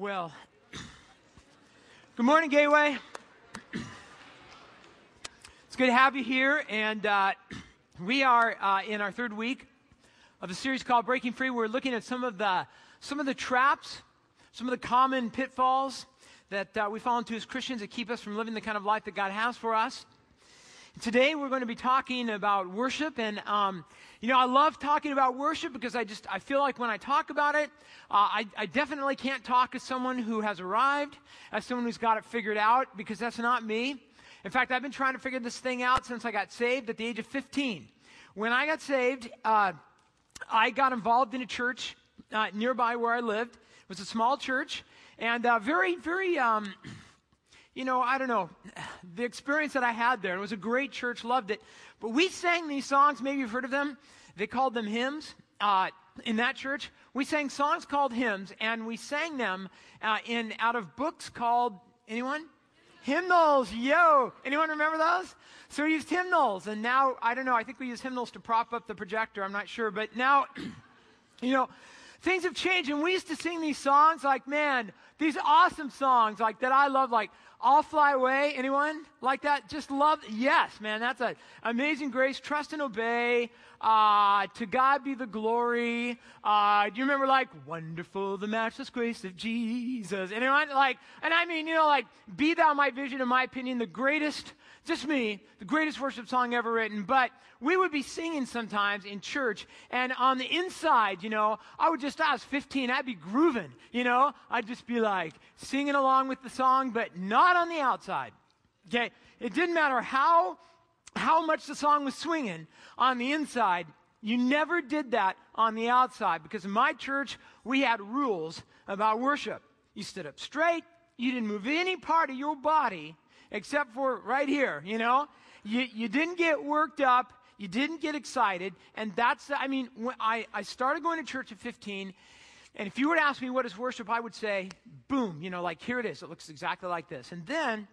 Well, good morning, Gateway. It's good to have you here, and uh, we are uh, in our third week of a series called Breaking Free. We're looking at some of the some of the traps, some of the common pitfalls that uh, we fall into as Christians that keep us from living the kind of life that God has for us. Today we're going to be talking about worship, and um, you know I love talking about worship because I just I feel like when I talk about it, uh, I, I definitely can't talk as someone who has arrived, as someone who's got it figured out, because that's not me. In fact, I've been trying to figure this thing out since I got saved at the age of 15. When I got saved, uh, I got involved in a church uh, nearby where I lived. It was a small church, and uh, very, very. Um, you know, I don't know, the experience that I had there. It was a great church, loved it. But we sang these songs, maybe you've heard of them. They called them hymns uh, in that church. We sang songs called hymns, and we sang them uh, in out of books called, anyone? Hymnals, yo! Anyone remember those? So we used hymnals, and now, I don't know, I think we use hymnals to prop up the projector, I'm not sure. But now, you know, things have changed, and we used to sing these songs like, man, these awesome songs like that I love, like I'll Fly Away. Anyone like that? Just love. Yes, man, that's a amazing grace. Trust and obey. Uh, to God be the glory. Uh, do you remember like wonderful the matchless grace of Jesus? Anyone like? And I mean, you know, like be thou my vision, in my opinion, the greatest just me, the greatest worship song ever written, but we would be singing sometimes in church, and on the inside, you know, I would just, I was 15, I'd be grooving, you know, I'd just be like singing along with the song, but not on the outside. Okay? It didn't matter how, how much the song was swinging on the inside, you never did that on the outside because in my church, we had rules about worship. You stood up straight, you didn't move any part of your body except for right here, you know? You, you didn't get worked up, you didn't get excited, and that's, I mean, when I, I started going to church at 15, and if you were to ask me what is worship, I would say, boom, you know, like here it is. It looks exactly like this. And then,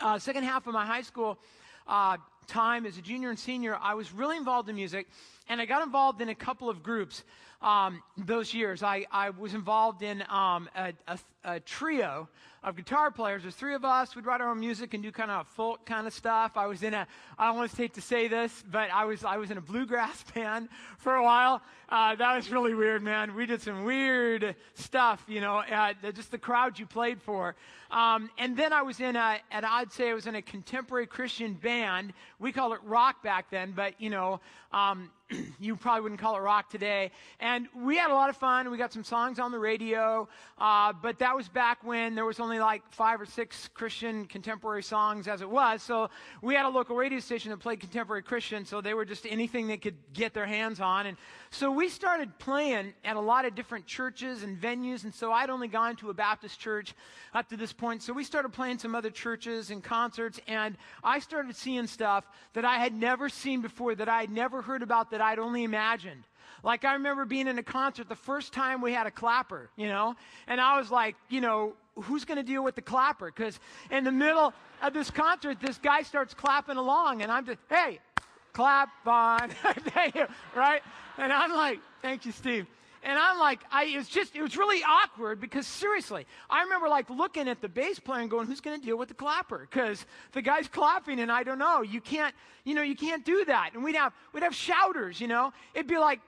uh, second half of my high school uh, time as a junior and senior, I was really involved in music, and I got involved in a couple of groups um, those years. I, I was involved in um, a, a, a, trio of guitar players. There's three of us. We'd write our own music and do kind of folk kind of stuff. I was in a, I don't want to hate to say this, but I was, I was in a bluegrass band for a while. Uh, that was really weird, man. We did some weird stuff, you know, uh, just the crowd you played for. Um, and then I was in a, and I'd say I was in a contemporary Christian band. We called it rock back then, but, you know, um, you probably wouldn't call it rock today. And we had a lot of fun. We got some songs on the radio, uh, but that was back when there was only like five or six Christian contemporary songs as it was. So we had a local radio station that played contemporary Christian, so they were just anything they could get their hands on. And so we started playing at a lot of different churches and venues, and so I'd only gone to a Baptist church up to this point. So we started playing some other churches and concerts, and I started seeing stuff that I had never seen before, that I had never heard about, that I'd only imagined. Like I remember being in a concert the first time we had a clapper, you know, and I was like, you know, who's going to deal with the clapper? Because in the middle of this concert, this guy starts clapping along, and I'm just, hey, clap on, thank you, right? And I'm like, thank you, Steve. And I'm like, I, it was just, it was really awkward because seriously, I remember like looking at the bass player and going, who's going to deal with the clapper? Because the guy's clapping and I don't know. You can't, you know, you can't do that. And we'd have, we'd have shouters, you know. It'd be like,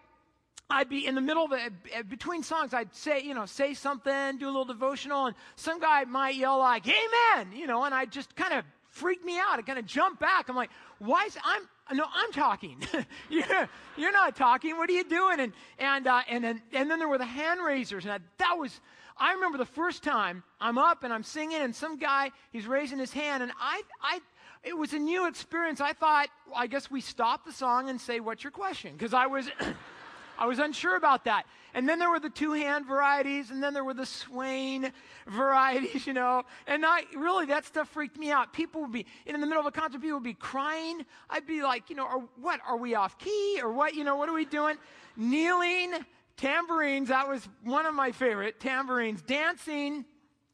I'd be in the middle of it, eh, between songs, I'd say, you know, say something, do a little devotional, and some guy might yell like, amen, you know, and I just kind of freak me out. I kind of jump back. I'm like, why is, I'm, no, I'm talking. you're, you're not talking. What are you doing? And, and, uh, and, then, and then there were the hand raisers. And that was, I remember the first time I'm up and I'm singing and some guy, he's raising his hand. And I, I, it was a new experience. I thought, well, I guess we stop the song and say, what's your question? Because I was, I was unsure about that. And then there were the two hand varieties, and then there were the swaying varieties, you know. And I really, that stuff freaked me out. People would be, in the middle of a concert, people would be crying. I'd be like, you know, what? Are we off key? Or what? You know, what are we doing? Kneeling, tambourines, that was one of my favorite, tambourines, dancing,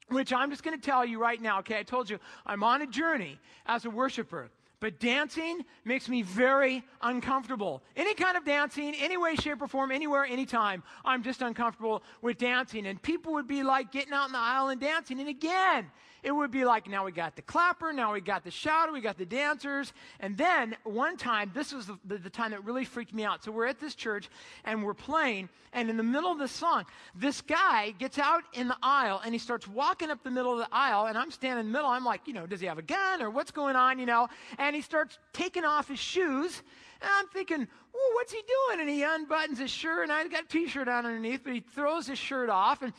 which I'm just going to tell you right now, okay? I told you, I'm on a journey as a worshiper. But dancing makes me very uncomfortable. Any kind of dancing, any way, shape, or form, anywhere, anytime, I'm just uncomfortable with dancing. And people would be like getting out in the aisle and dancing. And again, it would be like, now we got the clapper, now we got the shouter, we got the dancers. And then one time, this was the, the, the, time that really freaked me out. So we're at this church and we're playing, and in the middle of the song, this guy gets out in the aisle and he starts walking up the middle of the aisle, and I'm standing in the middle. I'm like, you know, does he have a gun or what's going on, you know? And he starts taking off his shoes. And I'm thinking, what's he doing? And he unbuttons his shirt, and I've got a t shirt on underneath, but he throws his shirt off. And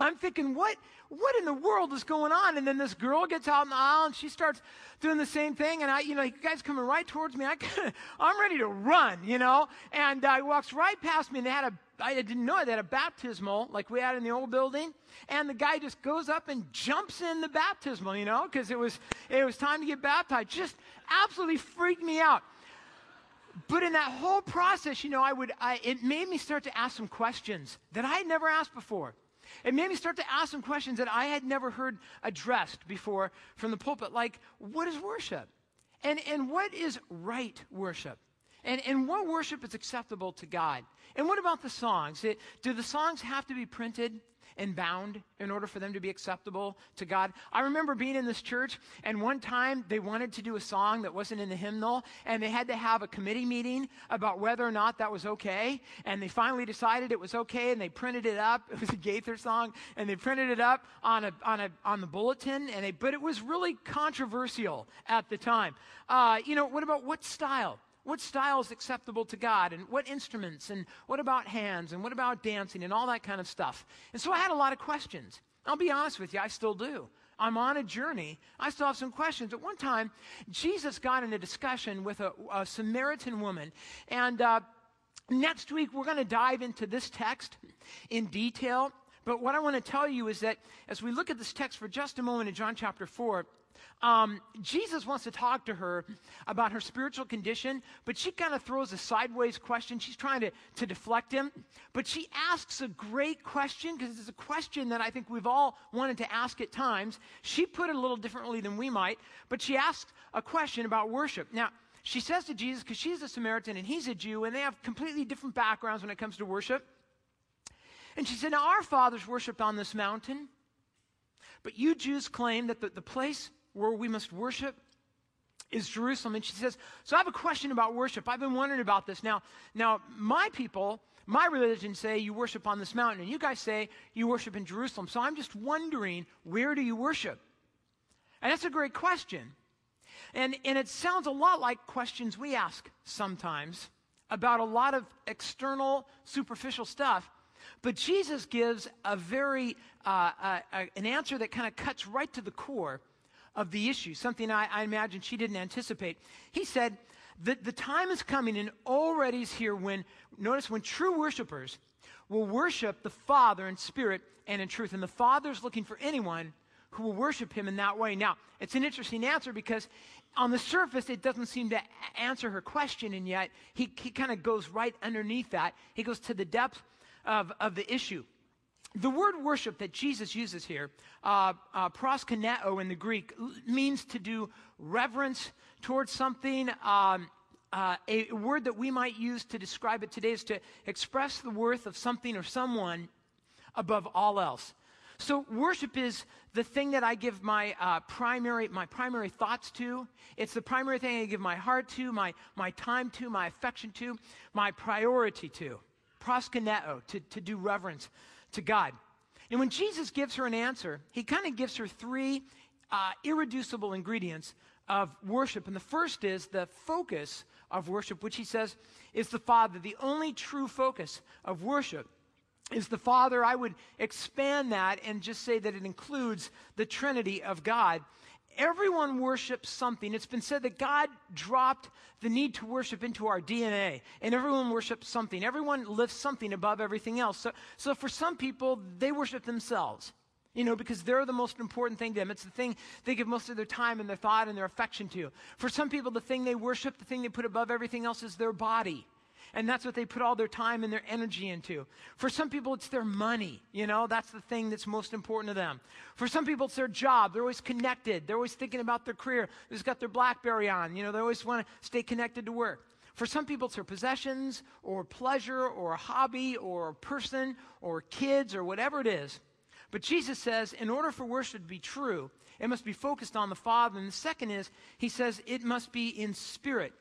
I'm thinking, what, what in the world is going on? And then this girl gets out in the aisle and she starts doing the same thing. And I, you know, you guys coming right towards me. I, I'm ready to run, you know. And uh, he walks right past me and they had a, I didn't know it, they had a baptismal like we had in the old building. And the guy just goes up and jumps in the baptismal, you know, because it was, it was time to get baptized. Just absolutely freaked me out. But in that whole process, you know, I would, I, it made me start to ask some questions that I had never asked before. It made me start to ask some questions that I had never heard addressed before from the pulpit, like what is worship? And, and what is right worship? And, and what worship is acceptable to God? And what about the songs? It, do the songs have to be printed? And bound in order for them to be acceptable to God. I remember being in this church, and one time they wanted to do a song that wasn't in the hymnal, and they had to have a committee meeting about whether or not that was okay. And they finally decided it was okay, and they printed it up. It was a Gaither song, and they printed it up on a on a on the bulletin. And they, but it was really controversial at the time. Uh, you know, what about what style? What style is acceptable to God? And what instruments? And what about hands? And what about dancing? And all that kind of stuff. And so I had a lot of questions. I'll be honest with you, I still do. I'm on a journey. I still have some questions. At one time, Jesus got in a discussion with a, a Samaritan woman. And uh, next week, we're going to dive into this text in detail. But what I want to tell you is that as we look at this text for just a moment in John chapter 4, um, Jesus wants to talk to her about her spiritual condition, but she kind of throws a sideways question. She's trying to, to deflect him, but she asks a great question because it's a question that I think we've all wanted to ask at times. She put it a little differently than we might, but she asks a question about worship. Now, she says to Jesus, because she's a Samaritan and he's a Jew, and they have completely different backgrounds when it comes to worship. And she said, Now, our fathers worshiped on this mountain, but you Jews claim that the, the place where we must worship is Jerusalem. And she says, So I have a question about worship. I've been wondering about this. Now, now my people, my religion say you worship on this mountain, and you guys say you worship in Jerusalem. So I'm just wondering, where do you worship? And that's a great question. And, and it sounds a lot like questions we ask sometimes about a lot of external, superficial stuff. But Jesus gives a very, uh, uh, uh, an answer that kind of cuts right to the core of the issue, something I, I imagine she didn't anticipate. He said that the time is coming and already is here when, notice, when true worshipers will worship the Father in spirit and in truth. And the Father is looking for anyone who will worship him in that way. Now, it's an interesting answer because on the surface, it doesn't seem to answer her question, and yet he, he kind of goes right underneath that. He goes to the depth of, of the issue. The word worship that Jesus uses here, uh, uh, proskuneo in the Greek, means to do reverence towards something. Um, uh, a word that we might use to describe it today is to express the worth of something or someone above all else. So worship is the thing that I give my uh, primary my primary thoughts to. It's the primary thing I give my heart to, my my time to, my affection to, my priority to. Proskuneo, to, to do reverence to God. And when Jesus gives her an answer, he kind of gives her three uh, irreducible ingredients of worship. And the first is the focus of worship, which he says is the Father. The only true focus of worship is the Father. I would expand that and just say that it includes the Trinity of God everyone worships something. It's been said that God dropped the need to worship into our DNA, and everyone worships something. Everyone lifts something above everything else. So, so for some people, they worship themselves. You know, because they're the most important thing to them. It's the thing they give most of their time and their thought and their affection to. For some people, the thing they worship, the thing they put above everything else is their body. And that's what they put all their time and their energy into. For some people, it's their money. You know, that's the thing that's most important to them. For some people, it's their job. They're always connected. They're always thinking about their career. They've got their Blackberry on. You know, they always want to stay connected to work. For some people, it's their possessions or pleasure or a hobby or a person or kids or whatever it is. But Jesus says, in order for worship to be true, it must be focused on the Father. And the second is, he says, it must be in spirit.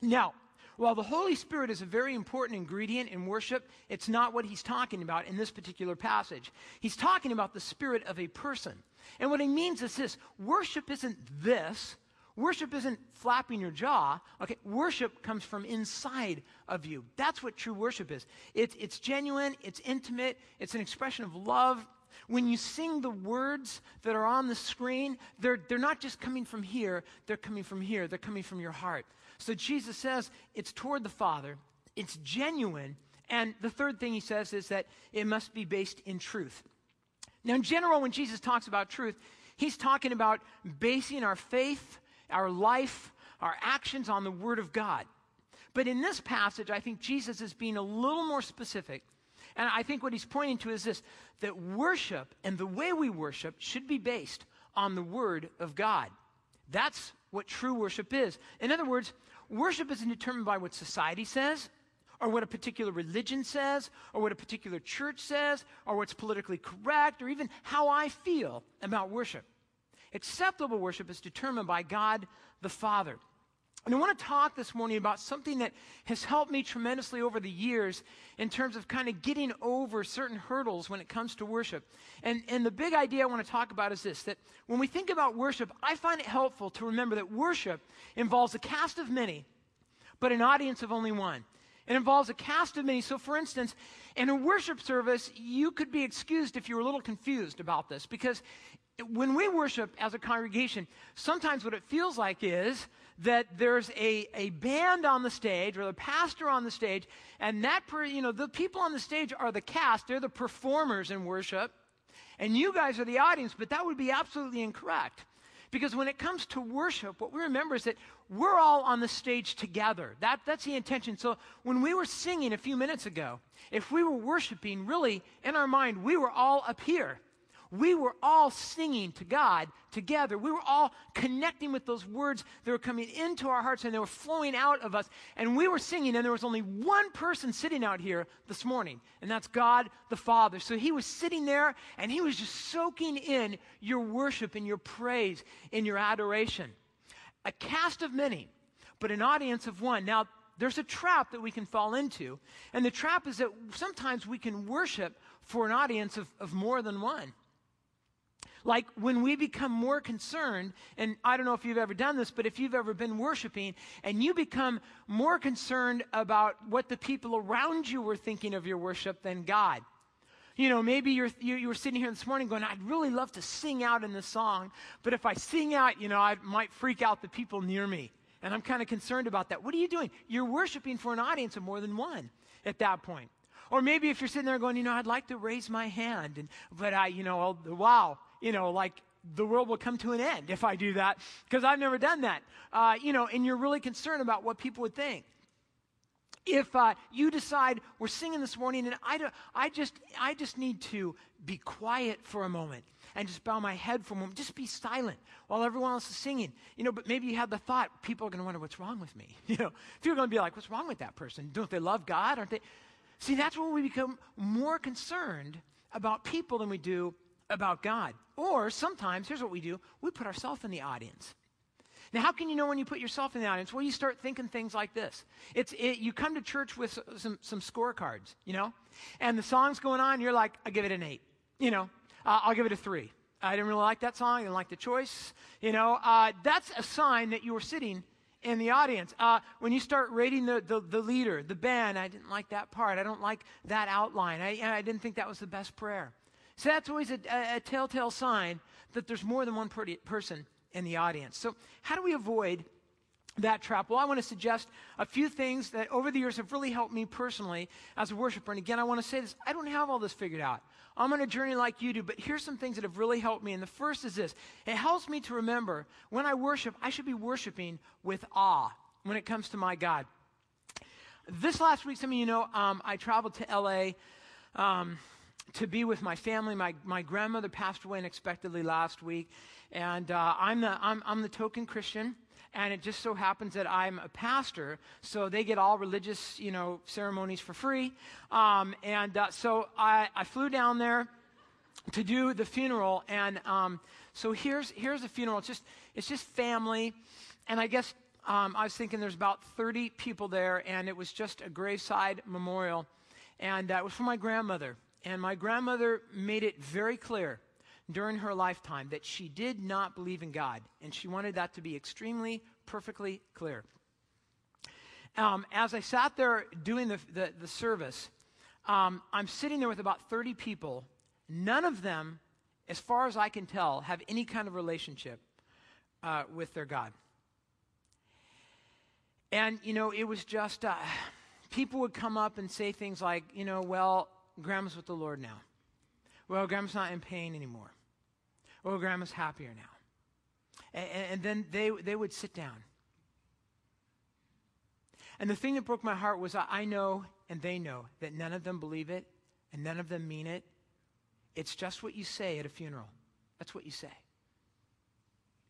Now, while the Holy Spirit is a very important ingredient in worship, it's not what he's talking about in this particular passage. He's talking about the spirit of a person. And what he means is this worship isn't this. Worship isn't flapping your jaw. Okay, worship comes from inside of you. That's what true worship is. It's, it's genuine, it's intimate, it's an expression of love. When you sing the words that are on the screen, they're, they're not just coming from here, they're coming from here, they're coming from your heart. So Jesus says it's toward the Father, it's genuine, and the third thing he says is that it must be based in truth. Now, in general, when Jesus talks about truth, he's talking about basing our faith, our life, our actions on the Word of God. But in this passage, I think Jesus is being a little more specific. And I think what he's pointing to is this that worship and the way we worship should be based on the Word of God. That's what true worship is. In other words, worship isn't determined by what society says, or what a particular religion says, or what a particular church says, or what's politically correct, or even how I feel about worship. Acceptable worship is determined by God the Father. And I want to talk this morning about something that has helped me tremendously over the years in terms of kind of getting over certain hurdles when it comes to worship. And, and the big idea I want to talk about is this that when we think about worship, I find it helpful to remember that worship involves a cast of many, but an audience of only one. It involves a cast of many. So, for instance, in a worship service, you could be excused if you were a little confused about this because when we worship as a congregation, sometimes what it feels like is that there's a, a band on the stage or the pastor on the stage, and that, per, you know, the people on the stage are the cast, they're the performers in worship, and you guys are the audience, but that would be absolutely incorrect. Because when it comes to worship, what we remember is that we're all on the stage together. That, that's the intention. So when we were singing a few minutes ago, if we were worshiping, really, in our mind, we were all up here we were all singing to God together. We were all connecting with those words that were coming into our hearts and they were flowing out of us. And we were singing, and there was only one person sitting out here this morning, and that's God the Father. So he was sitting there and he was just soaking in your worship and your praise and your adoration. A cast of many, but an audience of one. Now, there's a trap that we can fall into, and the trap is that sometimes we can worship for an audience of, of more than one. Like when we become more concerned, and I don't know if you've ever done this, but if you've ever been worshiping and you become more concerned about what the people around you were thinking of your worship than God. You know, maybe you're, you, you were sitting here this morning going, I'd really love to sing out in this song, but if I sing out, you know, I might freak out the people near me. And I'm kind of concerned about that. What are you doing? You're worshiping for an audience of more than one at that point. Or maybe if you're sitting there going, you know, I'd like to raise my hand, and, but I, you know, oh, wow, you know, like the world will come to an end if I do that, because I've never done that. Uh, you know, and you're really concerned about what people would think. If uh, you decide we're singing this morning and I, do, I, just, I just need to be quiet for a moment and just bow my head for a moment, just be silent while everyone else is singing. You know, but maybe you have the thought, people are going to wonder what's wrong with me. You know, people are going to be like, what's wrong with that person? Don't they love God? Aren't they? See, that's when we become more concerned about people than we do about God. Or sometimes, here's what we do we put ourselves in the audience. Now, how can you know when you put yourself in the audience? Well, you start thinking things like this. It's, it, you come to church with some, some scorecards, you know, and the song's going on, you're like, I give it an eight, you know, uh, I'll give it a three. I didn't really like that song, I didn't like the choice, you know. Uh, that's a sign that you were sitting in the audience. Uh, when you start rating the, the, the, leader, the band, I didn't like that part. I don't like that outline. I, I didn't think that was the best prayer. So that's always a, a, a telltale sign that there's more than one per- person in the audience. So, how do we avoid that trap? Well, I want to suggest a few things that over the years have really helped me personally as a worshiper. And again, I want to say this I don't have all this figured out. I'm on a journey like you do, but here's some things that have really helped me. And the first is this it helps me to remember when I worship, I should be worshiping with awe when it comes to my God. this last week, some of you know, um, I traveled to LA um, to be with my family. My, my grandmother passed away unexpectedly last week, and uh, I'm, the, I'm, I'm the token Christian. And it just so happens that I'm a pastor, so they get all religious, you know, ceremonies for free. Um, and uh, so I, I flew down there to do the funeral, and um, so here's here's the funeral. It's just it's just family, and I guess um, I was thinking there's about 30 people there, and it was just a graveside memorial, and uh, it was for my grandmother. And my grandmother made it very clear during her lifetime that she did not believe in God, and she wanted that to be extremely, perfectly clear. Um, as I sat there doing the, the, the service, um, I'm sitting there with about 30 people. None of them, as far as I can tell, have any kind of relationship uh, with their God. And, you know, it was just, uh, people would come up and say things like, you know, well, grandma's with the Lord now. Well, grandma's not in pain anymore. Well, grandma's happier now. And, and then they, they would sit down. And the thing that broke my heart was I know and they know that none of them believe it and none of them mean it. It's just what you say at a funeral. That's what you say.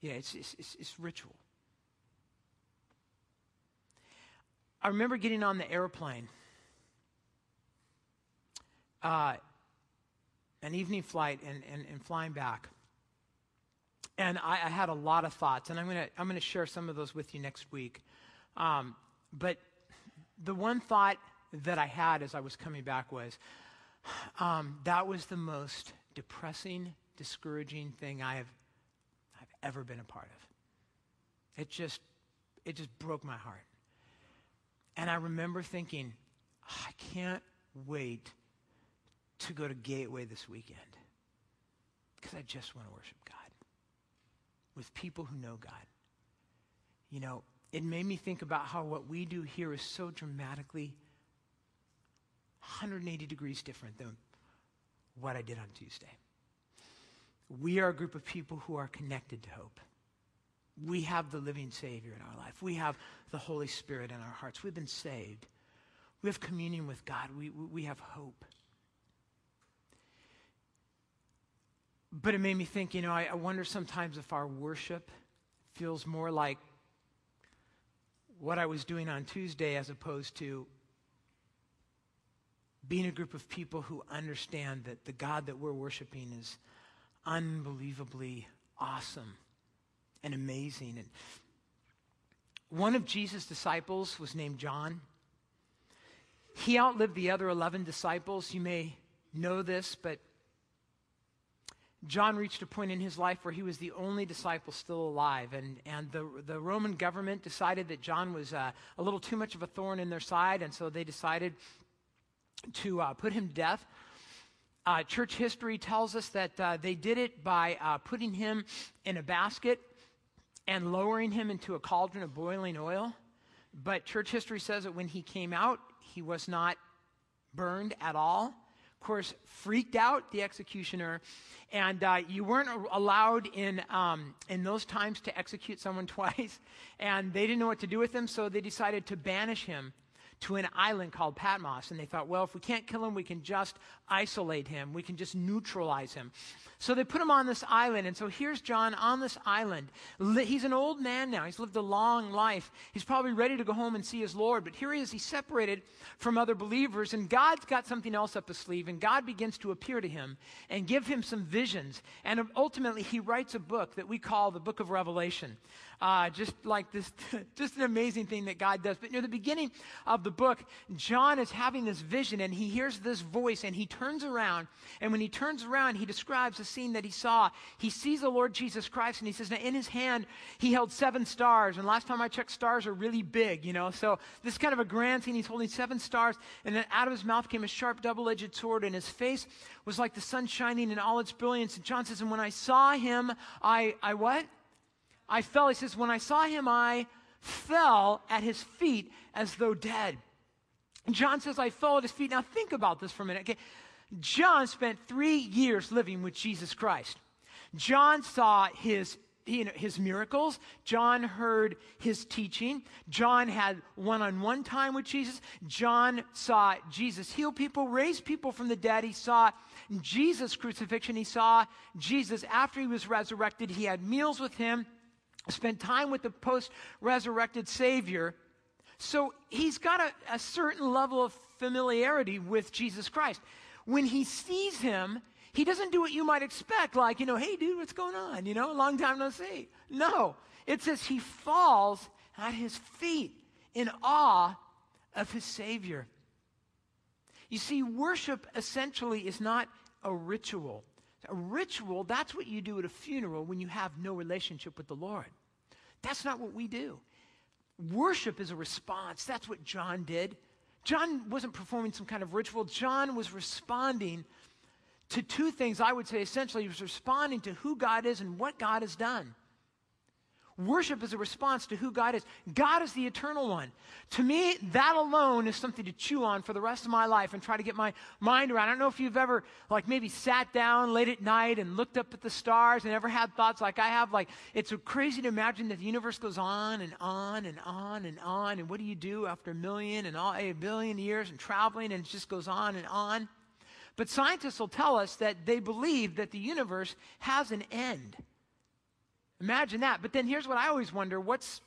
Yeah, it's, it's, it's, it's ritual. I remember getting on the airplane, uh, an evening flight, and, and, and flying back. And I, I, had a lot of thoughts, and I'm going to I'm gonna share some of those with you next week. Um, but the one thought that I had as I was coming back was um, that was the most depressing, discouraging thing I have I've ever been a part of. It just it just broke my heart. And I remember thinking, I can't wait to go to Gateway this weekend because I just want to worship God with people who know God. You know, it made me think about how what we do here is so dramatically 180 degrees different than what I did on Tuesday. We are a group of people who are connected to hope. We have the living Savior in our life. We have the Holy Spirit in our hearts. We've been saved. We have communion with God. We, we have hope. But it made me think, you know, I, I wonder sometimes if our worship feels more like what I was doing on Tuesday as opposed to being a group of people who understand that the God that we're worshiping is unbelievably awesome and amazing. And one of Jesus' disciples was named John. He outlived the other 11 disciples. You may know this, but John reached a point in his life where he was the only disciple still alive. And, and the, the Roman government decided that John was uh, a little too much of a thorn in their side, and so they decided to uh, put him to death. Uh, church history tells us that uh, they did it by uh, putting him in a basket and lowering him into a cauldron of boiling oil. But church history says that when he came out, he was not burned at all. Of course, freaked out the executioner, and uh, you weren't allowed in um, in those times to execute someone twice, and they didn't know what to do with him, so they decided to banish him to an island called Patmos. And they thought, well, if we can't kill him, we can just isolate him. We can just neutralize him. So they put him on this island. And so here's John on this island. He's an old man now. He's lived a long life. He's probably ready to go home and see his Lord. But here he is. He's separated from other believers. And God's got something else up his sleeve. And God begins to appear to him and give him some visions. And ultimately, he writes a book that we call the book of Revelation. Uh, just like this, just an amazing thing that God does. But near the beginning of the book, John is having this vision and he hears this voice and he turns around. And when he turns around, he describes the scene that he saw. He sees the Lord Jesus Christ and he says, now in his hand, he held seven stars. And last time I checked, stars are really big, you know. So this is kind of a grand scene. He's holding seven stars. And then out of his mouth came a sharp double edged sword and his face was like the sun shining in all its brilliance. And John says, and when I saw him, I, I what? I fell. He says, When I saw him, I fell at his feet as though dead. And John says, I fell at his feet. Now think about this for a minute. Okay. John spent three years living with Jesus Christ. John saw his you know, his miracles. John heard his teaching. John had one on one time with Jesus. John saw Jesus heal people, raise people from the dead. He saw Jesus' crucifixion. He saw Jesus after he was resurrected. He had meals with him, spent time with the post resurrected Savior. So he's got a, a certain level of familiarity with Jesus Christ. When he sees him, he doesn't do what you might expect, like, you know, hey, dude, what's going on? You know, long time no see. No. It says he falls at his feet in awe of his Savior. You see, worship essentially is not a ritual. A ritual, that's what you do at a funeral when you have no relationship with the Lord. That's not what we do. Worship is a response. That's what John did. John wasn't performing some kind of ritual, John was responding to two things I would say essentially. He was responding to who God is and what God has done. Worship is a response to who God is. God is the eternal one. To me, that alone is something to chew on for the rest of my life and try to get my mind around. I don't know if you've ever, like, maybe sat down late at night and looked up at the stars and ever had thoughts like I have. Like, it's crazy to imagine that the universe goes on and on and on and on. And what do you do after a million and all, a billion years and traveling and it just goes on and on? But scientists will tell us that they believe that the universe has an end. Imagine that. But then here's what I always wonder what's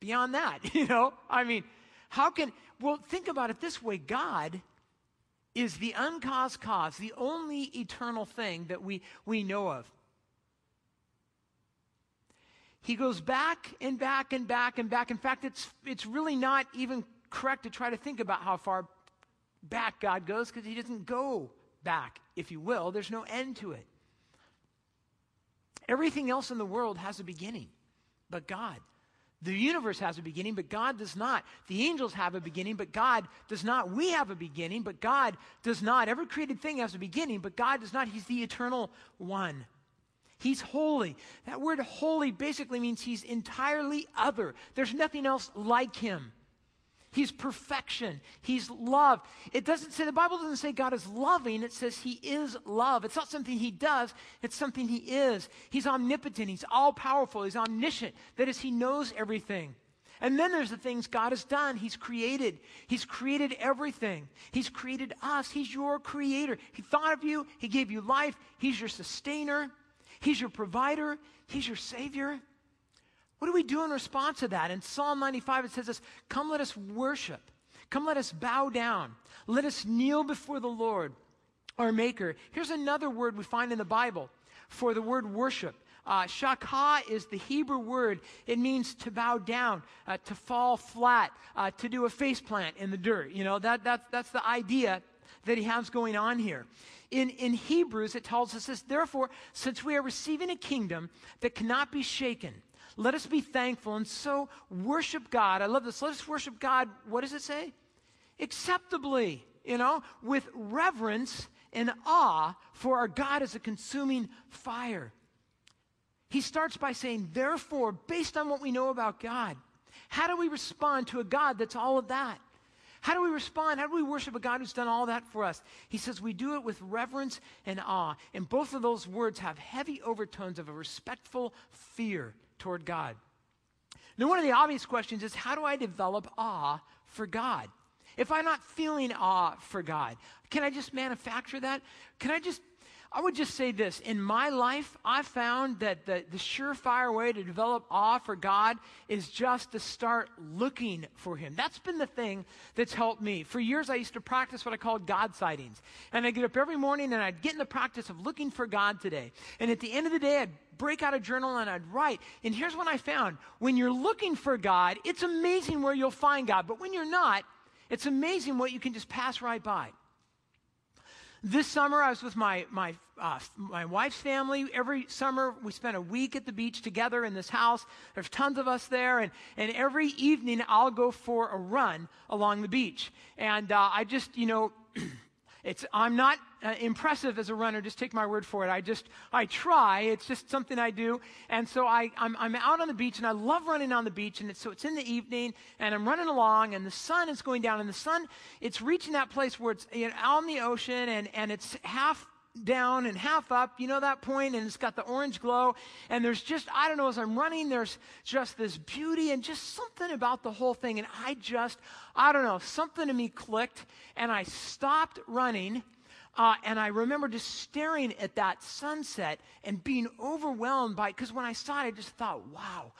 beyond that? You know, I mean, how can, well, think about it this way God is the uncaused cause, the only eternal thing that we, we know of. He goes back and back and back and back. In fact, it's, it's really not even correct to try to think about how far back God goes because he doesn't go back, if you will. There's no end to it. Everything else in the world has a beginning, but God. The universe has a beginning, but God does not. The angels have a beginning, but God does not. We have a beginning, but God does not. Every created thing has a beginning, but God does not. He's the eternal one. He's holy. That word holy basically means he's entirely other. There's nothing else like him. He's perfection. He's love. It doesn't say, the Bible doesn't say God is loving. It says He is love. It's not something He does, it's something He is. He's omnipotent. He's all powerful. He's omniscient. That is, He knows everything. And then there's the things God has done. He's created. He's created everything. He's created us. He's your creator. He thought of you. He gave you life. He's your sustainer. He's your provider. He's your savior. What do we do in response to that? In Psalm 95, it says this Come, let us worship. Come, let us bow down. Let us kneel before the Lord, our Maker. Here's another word we find in the Bible for the word worship. Uh, shakha is the Hebrew word. It means to bow down, uh, to fall flat, uh, to do a face plant in the dirt. You know, that, that, that's the idea that he has going on here. In, in Hebrews, it tells us this Therefore, since we are receiving a kingdom that cannot be shaken, let us be thankful and so worship God. I love this. Let us worship God. What does it say? Acceptably, you know, with reverence and awe, for our God is a consuming fire. He starts by saying, therefore, based on what we know about God, how do we respond to a God that's all of that? How do we respond? How do we worship a God who's done all that for us? He says we do it with reverence and awe. And both of those words have heavy overtones of a respectful fear toward God. Now, one of the obvious questions is how do I develop awe for God? If I'm not feeling awe for God, can I just manufacture that? Can I just I would just say this. In my life, I found that the, the surefire way to develop awe for God is just to start looking for Him. That's been the thing that's helped me. For years, I used to practice what I called God sightings. And I'd get up every morning and I'd get in the practice of looking for God today. And at the end of the day, I'd break out a journal and I'd write. And here's what I found when you're looking for God, it's amazing where you'll find God. But when you're not, it's amazing what you can just pass right by. This summer, I was with my, my, uh, my wife's family. Every summer, we spent a week at the beach together in this house. There's tons of us there. And, and every evening, I'll go for a run along the beach. And uh, I just, you know, It's, I'm not uh, impressive as a runner, just take my word for it. I just, I try. It's just something I do. And so I, I'm, I'm out on the beach and I love running on the beach. And it's, so it's in the evening and I'm running along and the sun is going down and the sun, it's reaching that place where it's you know, in the ocean and, and it's half down and half up, you know that point, and it's got the orange glow. And there's just, I don't know, as I'm running, there's just this beauty and just something about the whole thing. And I just, I don't know, something in me clicked, and I stopped running. Uh, and I remember just staring at that sunset and being overwhelmed by. Because when I saw it, I just thought, wow,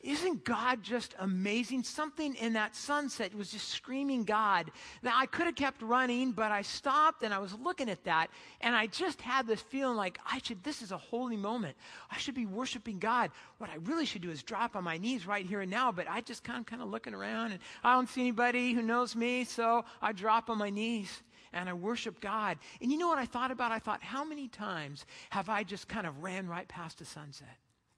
isn't God just amazing? Something in that sunset was just screaming God. Now, I could have kept running, but I stopped and I was looking at that, and I just had this feeling like I should, this is a holy moment. I should be worshiping God. What I really should do is drop on my knees right here and now, but I just kind of, kind of looking around, and I don't see anybody who knows me, so I drop on my knees and I worship God. And you know what I thought about? I thought, how many times have I just kind of ran right past the sunset?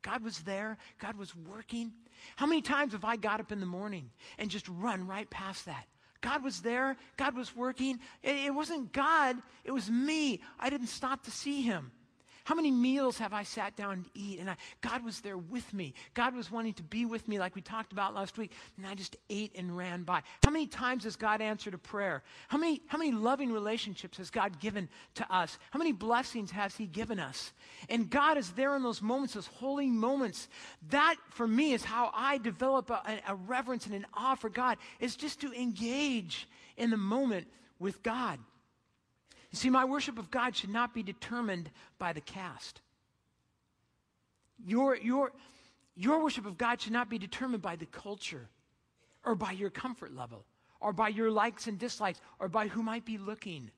God was there. God was working. How many times have I got up in the morning and just run right past that? God was there. God was working. It, wasn't God, it was me. I didn't stop to see him. How many meals have I sat down to eat? And I, God was there with me. God was wanting to be with me, like we talked about last week. And I just ate and ran by. How many times has God answered a prayer? How many, how many loving relationships has God given to us? How many blessings has He given us? And God is there in those moments, those holy moments. That, for me, is how I develop a, a reverence and an awe for God, is just to engage in the moment with God. You see, my worship of God should not be determined by the cast. Your, your, your worship of God should not be determined by the culture or by your comfort level or by your likes and dislikes or by who might be looking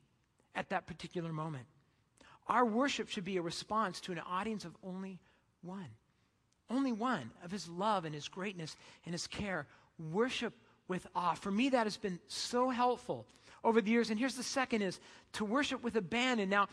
at that particular moment. Our worship should be a response to an audience of only one. Only one of his love and his greatness and his care. Worship with awe. For me, that has been so helpful over the years. And here's the second is to worship with abandon. Now,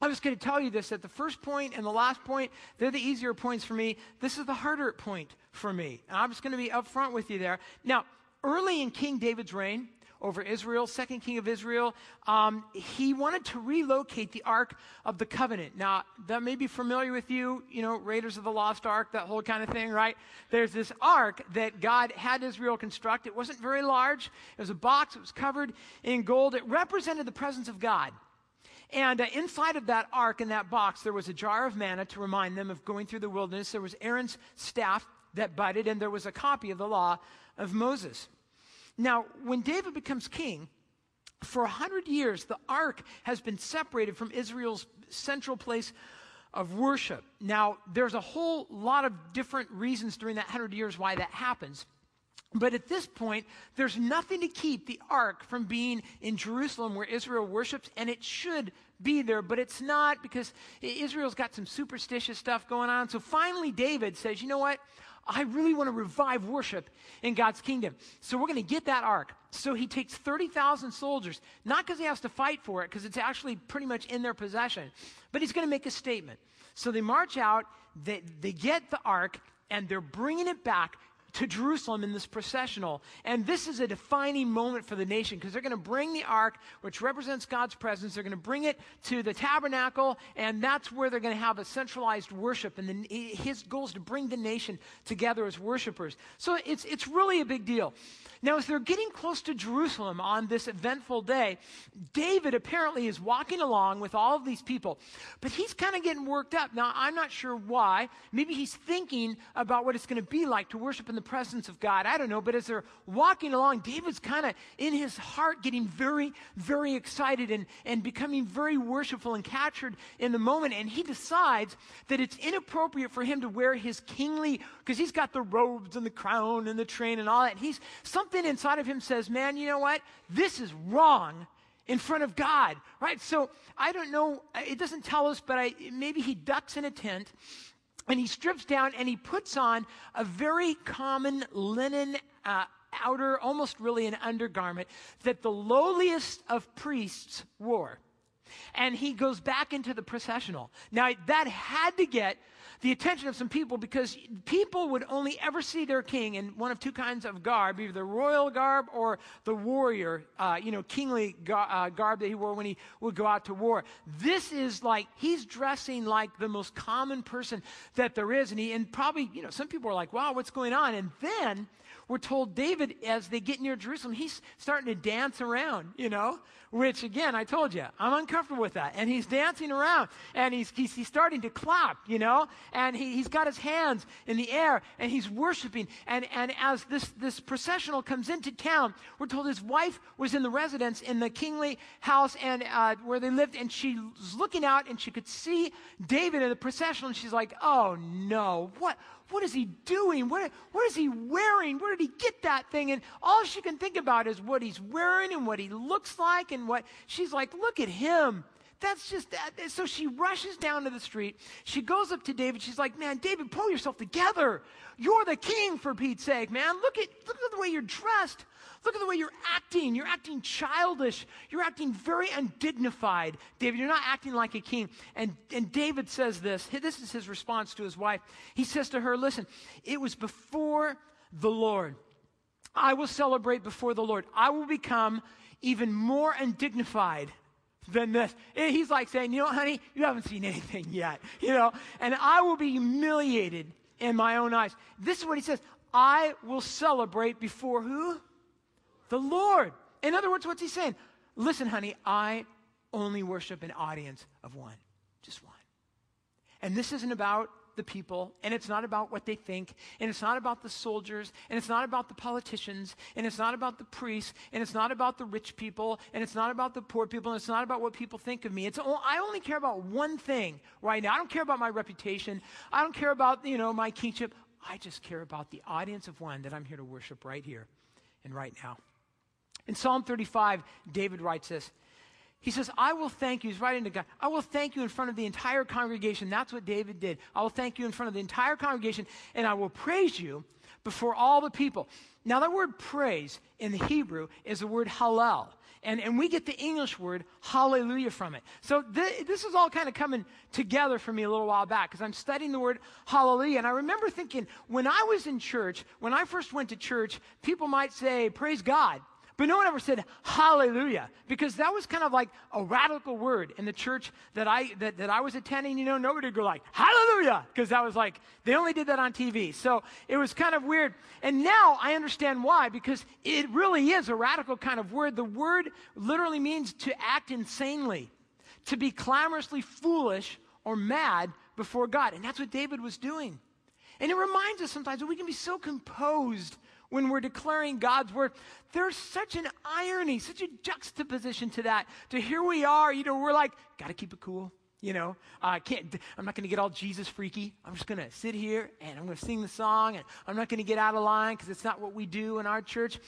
I'm just going to tell you this that the first point and the last point, they're the easier points for me. This is the harder point for me. And I'm just going to be upfront with you there. Now, early in King David's reign, over Israel, second king of Israel. Um, he wanted to relocate the Ark of the Covenant. Now, that may be familiar with you, you know, Raiders of the Lost Ark, that whole kind of thing, right? There's this ark that God had Israel construct. It wasn't very large. It was a box. It was covered in gold. It represented the presence of God. And uh, inside of that ark, in that box, there was a jar of manna to remind them of going through the wilderness. There was Aaron's staff that budded, and there was a copy of the law of Moses. Now, when David becomes king, for a hundred years, the ark has been separated from Israel's central place of worship. Now, there's a whole lot of different reasons during that hundred years why that happens. But at this point, there's nothing to keep the ark from being in Jerusalem where Israel worships, and it should be there, but it's not because Israel's got some superstitious stuff going on. So finally, David says, you know what? I really want to revive worship in God's kingdom. So we're going to get that ark. So he takes 30,000 soldiers, not because he has to fight for it, because it's actually pretty much in their possession, but he's going to make a statement. So they march out, they, they get the ark, and they're bringing it back to Jerusalem in this processional. And this is a defining moment for the nation because they're going to bring the ark, which represents God's presence, they're going to bring it to the tabernacle, and that's where they're going to have a centralized worship. And his goal is to bring the nation together as worshipers. So it's, it's really a big deal. Now, as they're getting close to Jerusalem on this eventful day, David apparently is walking along with all of these people, but he's kind of getting worked up. Now, I'm not sure why. Maybe he's thinking about what it's going to be like to worship in the presence of God. I don't know. But as they're walking along, David's kind of in his heart getting very, very excited and, and becoming very worshipful and captured in the moment. And he decides that it's inappropriate for him to wear his kingly, because he's got the robes and the crown and the train and all that. And he's something inside of him says, man, you know what? This is wrong in front of God, right? So I don't know, it doesn't tell us, but I, maybe he ducks in a tent and he strips down and he puts on a very common linen uh, outer, almost really an undergarment that the lowliest of priests wore. And he goes back into the processional. Now, that had to get the attention of some people because people would only ever see their king in one of two kinds of garb, either the royal garb or the warrior, uh, you know, kingly gar- uh, garb that he wore when he would go out to war. This is like, he's dressing like the most common person that there is. And he, and probably, you know, some people are like, wow, what's going on? And then we're told David, as they get near Jerusalem, he's starting to dance around, you know, which again, I told you, I'm uncomfortable with that. And he's dancing around and he's, he's, he's starting to clap, you know, and he, he's got his hands in the air and he's worshiping. And, and as this, this processional comes into town, we're told his wife was in the residence in the kingly house and uh, where they lived, and she was looking out and she could see David in the processional, and she's like, oh no, what? What is he doing? What, what is he wearing? Where did he get that thing? And all she can think about is what he's wearing and what he looks like and what she's like, look at him. That's just that. So she rushes down to the street. She goes up to David. She's like, man, David, pull yourself together. You're the king for Pete's sake, man. Look at, look at the way you're dressed. Look at the way you're acting. You're acting childish. You're acting very undignified. David, you're not acting like a king. And, and David says this. This is his response to his wife. He says to her, Listen, it was before the Lord. I will celebrate before the Lord. I will become even more undignified than this. He's like saying, You know, honey, you haven't seen anything yet. You know, and I will be humiliated in my own eyes. This is what he says I will celebrate before who? The Lord. In other words, what's he saying? Listen, honey, I only worship an audience of one, just one. And this isn't about the people, and it's not about what they think, and it's not about the soldiers, and it's not about the politicians, and it's not about the priests, and it's not about the rich people, and it's not about the poor people, and it's not about what people think of me. It's all, I only care about one thing right now. I don't care about my reputation. I don't care about you know my kingship. I just care about the audience of one that I'm here to worship right here and right now. In Psalm 35, David writes this. He says, I will thank you. He's writing to God. I will thank you in front of the entire congregation. That's what David did. I will thank you in front of the entire congregation, and I will praise you before all the people. Now, that word praise in the Hebrew is the word hallel. And, and we get the English word hallelujah from it. So th- this is all kind of coming together for me a little while back because I'm studying the word hallelujah. And I remember thinking when I was in church, when I first went to church, people might say, praise God. But no one ever said hallelujah because that was kind of like a radical word in the church that I, that, that I was attending. You know, nobody would go like hallelujah because that was like, they only did that on TV. So it was kind of weird. And now I understand why because it really is a radical kind of word. The word literally means to act insanely, to be clamorously foolish or mad before God. And that's what David was doing. And it reminds us sometimes that we can be so composed when we're declaring God's word. There's such an irony, such a juxtaposition to that. To here we are, you know, we're like, got to keep it cool. You know, uh, I can't, I'm not going to get all Jesus freaky. I'm just going to sit here and I'm going to sing the song and I'm not going to get out of line because it's not what we do in our church.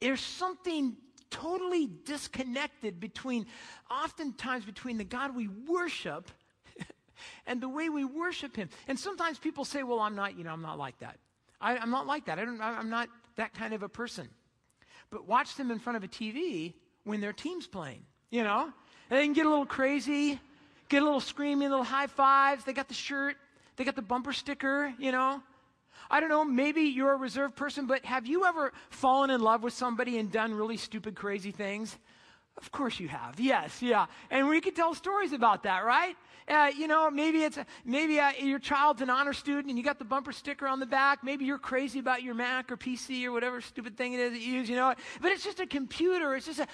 There's something totally disconnected between, oftentimes, between the God we worship and the way we worship Him. And sometimes people say, well, I'm not, you know, I'm not like that. I, am not like that. I don't, I'm not that kind of a person. But watch them in front of a TV when their team's playing, you know? And they can get a little crazy, get a little screaming, little high fives. They got the shirt, they got the bumper sticker, you know? I don't know, maybe you're a reserved person, but have you ever fallen in love with somebody and done really stupid, crazy things? Of course you have. Yes, yeah. And we could tell stories about that, right? Uh, you know, maybe it's maybe uh, your child's an honor student and you got the bumper sticker on the back. Maybe you're crazy about your Mac or PC or whatever stupid thing it is that you use. You know, but it's just a computer. It's just a.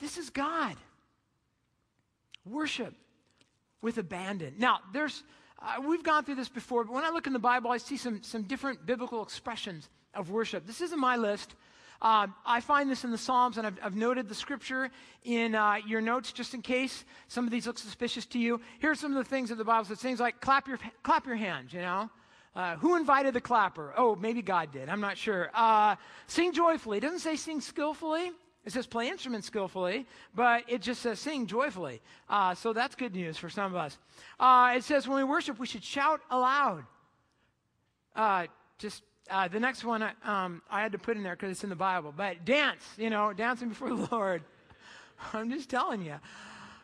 This is God. Worship with abandon. Now, there's uh, we've gone through this before, but when I look in the Bible, I see some some different biblical expressions of worship. This isn't my list. Uh, I find this in the Psalms, and I've, I've noted the scripture in uh, your notes just in case some of these look suspicious to you. Here are some of the things that the Bible says things like clap your, clap your hands, you know. Uh, who invited the clapper? Oh, maybe God did. I'm not sure. Uh, sing joyfully. It doesn't say sing skillfully. It says play instruments skillfully, but it just says sing joyfully. Uh, so that's good news for some of us. Uh, it says when we worship, we should shout aloud. Just uh, the next one um, I had to put in there because it's in the Bible. But dance, you know, dancing before the Lord. I'm just telling you.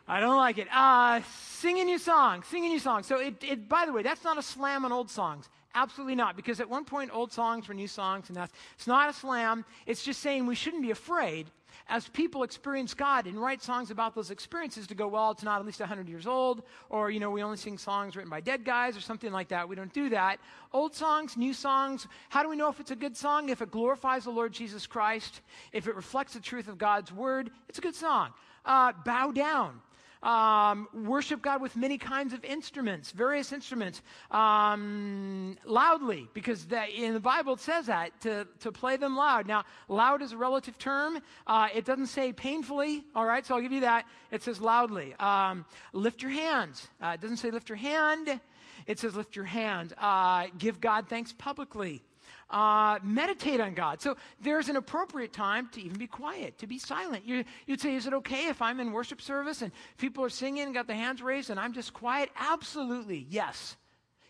I don't like it. Uh, sing a new song. Sing a new song. So, it, it, by the way, that's not a slam on old songs Absolutely not. Because at one point, old songs were new songs, and that's it's not a slam. It's just saying we shouldn't be afraid as people experience God and write songs about those experiences to go, well, it's not at least 100 years old, or, you know, we only sing songs written by dead guys or something like that. We don't do that. Old songs, new songs, how do we know if it's a good song? If it glorifies the Lord Jesus Christ, if it reflects the truth of God's word, it's a good song. Uh, bow down um, worship God with many kinds of instruments, various instruments, um, loudly, because that, in the Bible it says that, to, to play them loud. Now, loud is a relative term. Uh, it doesn't say painfully, all right, so I'll give you that. It says loudly. Um, lift your hands. Uh, it doesn't say lift your hand, it says lift your hand. Uh, give God thanks publicly uh, meditate on God. So there's an appropriate time to even be quiet, to be silent. You, would say, is it okay if I'm in worship service and people are singing and got the hands raised and I'm just quiet? Absolutely, yes.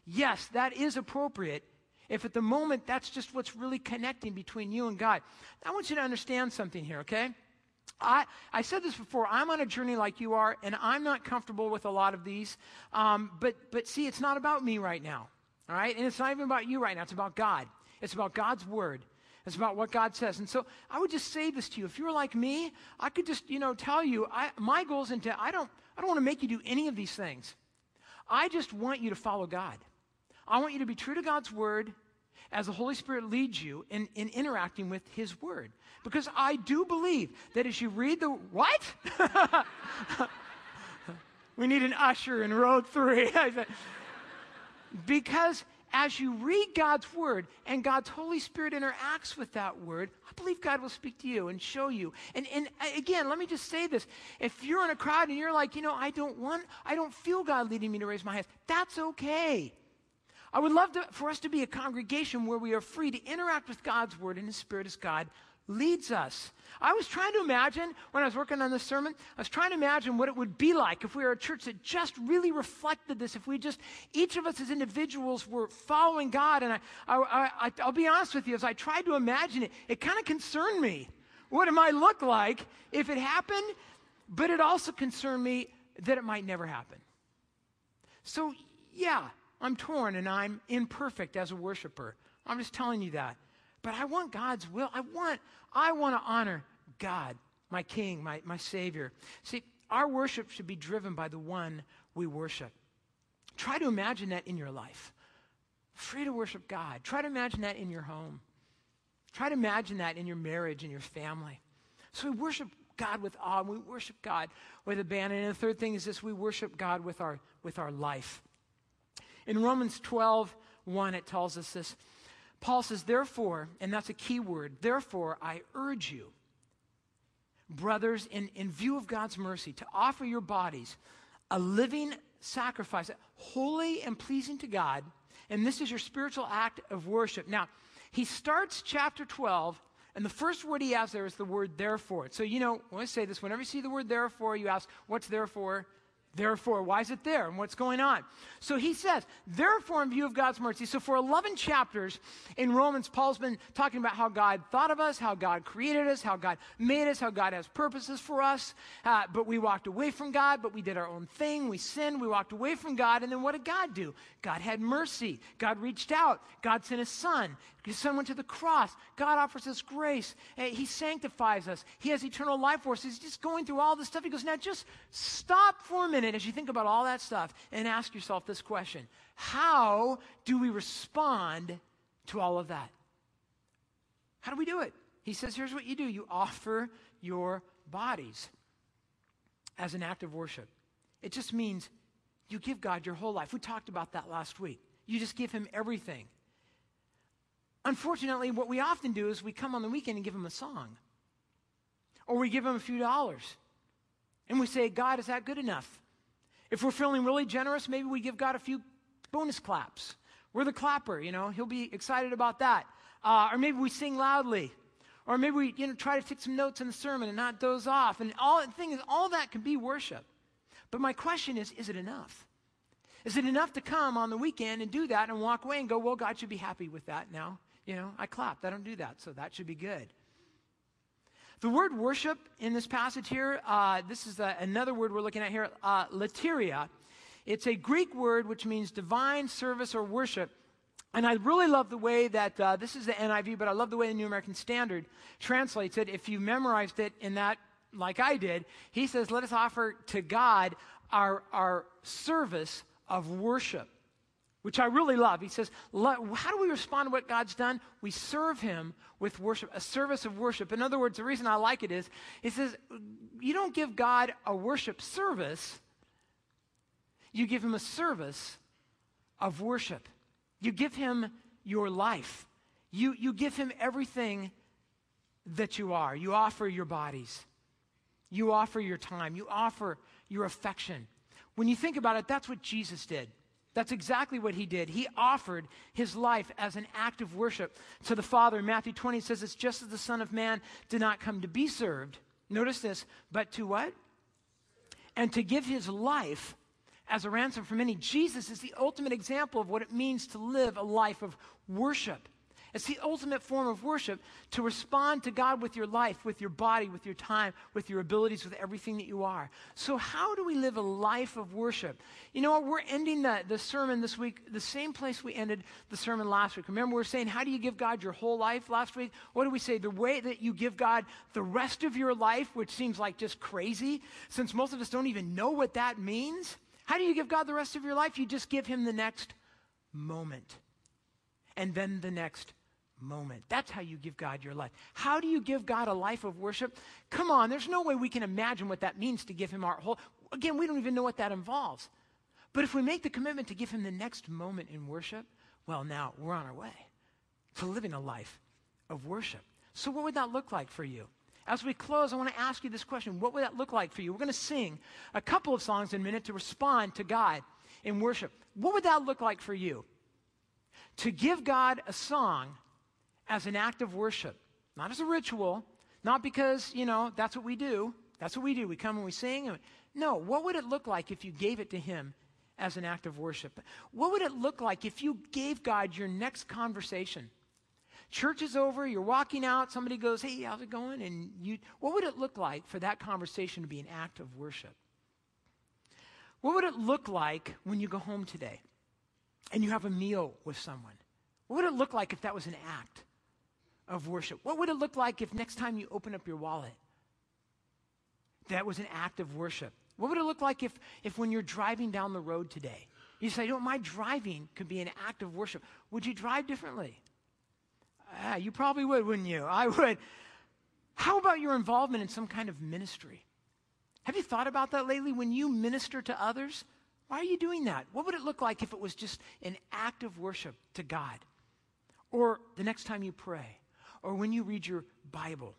Yes, that is appropriate if at the moment that's just what's really connecting between you and God. I want you to understand something here, okay? I, I said this before. I'm on a journey like you are, and I'm not comfortable with a lot of these. Um, but, but see, it's not about me right now, all right? And it's not even about you right now. It's about God. It's about God's word. It's about what God says. And so I would just say this to you. If you're like me, I could just, you know, tell you, I, my goals into, I don't, I don't want to make you do any of these things. I just want you to follow God. I want you to be true to God's word as the Holy Spirit leads you in, in interacting with His Word. Because I do believe that as you read the, what? we need an usher in row three. because as you read God's word and God's Holy Spirit interacts with that word, I believe God will speak to you and show you. And, and uh, again, let me just say this. If you're in a crowd and you're like, you know, I don't want, I don't feel God leading me to raise my hands, that's okay. I would love to, for us to be a congregation where we are free to interact with God's word and His Spirit as God leads us. I was trying to imagine, when I was working on this sermon, I was trying to imagine what it would be like if we were a church that just really reflected this, if we just, each of us as individuals were following God. And I, I, I, I'll be honest with you, as I tried to imagine it, it kind of concerned me. What it might look like if it happened, but it also concerned me that it might never happen. So, yeah, I'm torn and I'm imperfect as a worshiper. I'm just telling you that but I want God's will. I want, I want to honor God, my King, my, my Savior. See, our worship should be driven by the one we worship. Try to imagine that in your life. Free to worship God. Try to imagine that in your home. Try to imagine that in your marriage, in your family. So we worship God with awe, and we worship God with abandon. And the third thing is this we worship God with our, with our life. In Romans 12, 1, it tells us this Paul says, therefore, and that's a key word, therefore, I urge you, brothers, in, in view of God's mercy, to offer your bodies a living sacrifice, holy and pleasing to God, and this is your spiritual act of worship. Now, he starts chapter 12, and the first word he has there is the word therefore. So, you know, when I say this, whenever you see the word therefore, you ask, what's therefore? Therefore, why is it there and what's going on? So he says, therefore, in view of God's mercy. So for 11 chapters in Romans, Paul's been talking about how God thought of us, how God created us, how God made us, how God has purposes for us. Uh, but we walked away from God, but we did our own thing. We sinned, we walked away from God. And then what did God do? God had mercy. God reached out. God sent his son. His son went to the cross. God offers us grace. He sanctifies us. He has eternal life for us. He's just going through all this stuff. He goes, now just stop for a minute minute as you think about all that stuff and ask yourself this question How do we respond to all of that? How do we do it? He says, Here's what you do you offer your bodies as an act of worship. It just means you give God your whole life. We talked about that last week. You just give Him everything. Unfortunately, what we often do is we come on the weekend and give Him a song, or we give Him a few dollars. And we say, God, is that good enough? If we're feeling really generous, maybe we give God a few bonus claps. We're the clapper, you know, he'll be excited about that. Uh, or maybe we sing loudly. Or maybe we you know, try to take some notes in the sermon and not doze off. And all the thing is, all that can be worship. But my question is, is it enough? Is it enough to come on the weekend and do that and walk away and go, well, God should be happy with that now? You know, I clapped. I don't do that, so that should be good. The word worship in this passage here, uh, this is a, another word we're looking at here, uh, latreia. It's a Greek word which means divine service or worship. And I really love the way that uh, this is the NIV, but I love the way the New American Standard translates it. If you memorized it in that, like I did, he says, Let us offer to God our, our service of worship, which I really love. He says, How do we respond to what God's done? We serve him with worship, a service of worship. In other words, the reason I like it is, he says, You don't give God a worship service, you give him a service of worship. You give him your life. You, you give him everything that you are. You offer your bodies. You offer your time. You offer your affection. When you think about it, that's what Jesus did. That's exactly what he did. He offered his life as an act of worship to the Father. In Matthew 20 says it's just as the Son of Man did not come to be served. Notice this, but to what? And to give his life as a ransom for many. Jesus is the ultimate example of what it means to live a life of worship. It's the ultimate form of worship to respond to God with your life, with your body, with your time, with your abilities, with everything that you are. So, how do we live a life of worship? You know? We're ending the, the sermon this week the same place we ended the sermon last week. Remember, we are saying, How do you give God your whole life last week? What do we say? The way that you give God the rest of your life, which seems like just crazy, since most of us don't even know what that means. How do you give God the rest of your life? You just give Him the next moment. And then the next moment. That's how you give God your life. How do you give God a life of worship? Come on, there's no way we can imagine what that means to give Him our whole. Again, we don't even know what that involves. But if we make the commitment to give Him the next moment in worship, well, now we're on our way to living a life of worship. So, what would that look like for you? As we close, I want to ask you this question What would that look like for you? We're going to sing a couple of songs in a minute to respond to God in worship. What would that look like for you? To give God a song as an act of worship, not as a ritual, not because, you know, that's what we do. That's what we do. We come and we sing. And we, no, what would it look like if you gave it to Him as an act of worship? What would it look like if you gave God your next conversation? Church is over, you're walking out, somebody goes, Hey, how's it going? And you, what would it look like for that conversation to be an act of worship? What would it look like when you go home today and you have a meal with someone? What would it look like if that was an act of worship? What would it look like if next time you open up your wallet, that was an act of worship? What would it look like if, if when you're driving down the road today, you say, you know, my driving could be an act of worship? Would you drive differently? Ah, you probably would, wouldn't you? I would. How about your involvement in some kind of ministry? Have you thought about that lately? When you minister to others, why are you doing that? What would it look like if it was just an act of worship to God? Or the next time you pray? Or when you read your Bible?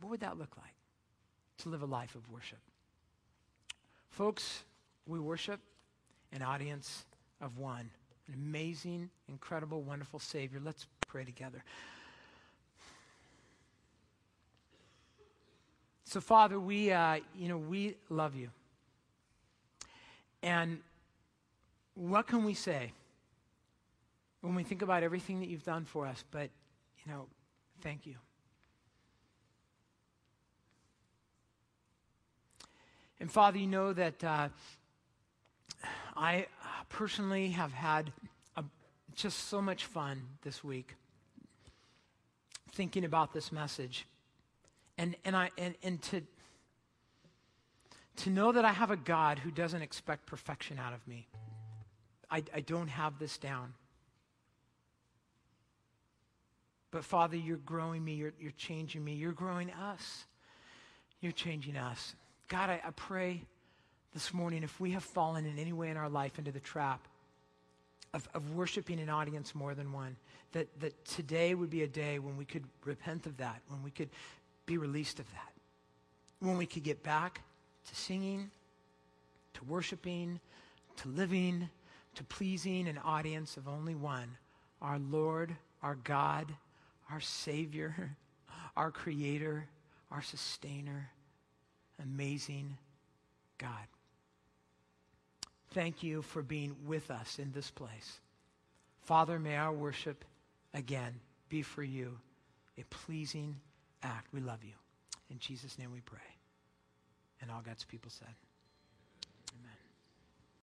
What would that look like to live a life of worship? Folks, we worship an audience of one an amazing, incredible, wonderful Savior. Let's pray together. So, Father, we, uh, you know, we love you. And what can we say when we think about everything that you've done for us? But, you know, thank you. And Father, you know that uh, I personally have had a, just so much fun this week thinking about this message. And, and, I, and, and to, to know that I have a God who doesn't expect perfection out of me. I, I don't have this down. But Father, you're growing me, you're, you're changing me, you're growing us. You're changing us. God, I, I pray this morning if we have fallen in any way in our life into the trap of, of worshiping an audience more than one, that, that today would be a day when we could repent of that, when we could be released of that, when we could get back to singing, to worshiping, to living, to pleasing an audience of only one our Lord, our God, our Savior, our Creator, our Sustainer, amazing God. Thank you for being with us in this place. Father, may our worship again be for you a pleasing act. We love you. In Jesus' name we pray. And all God's people said.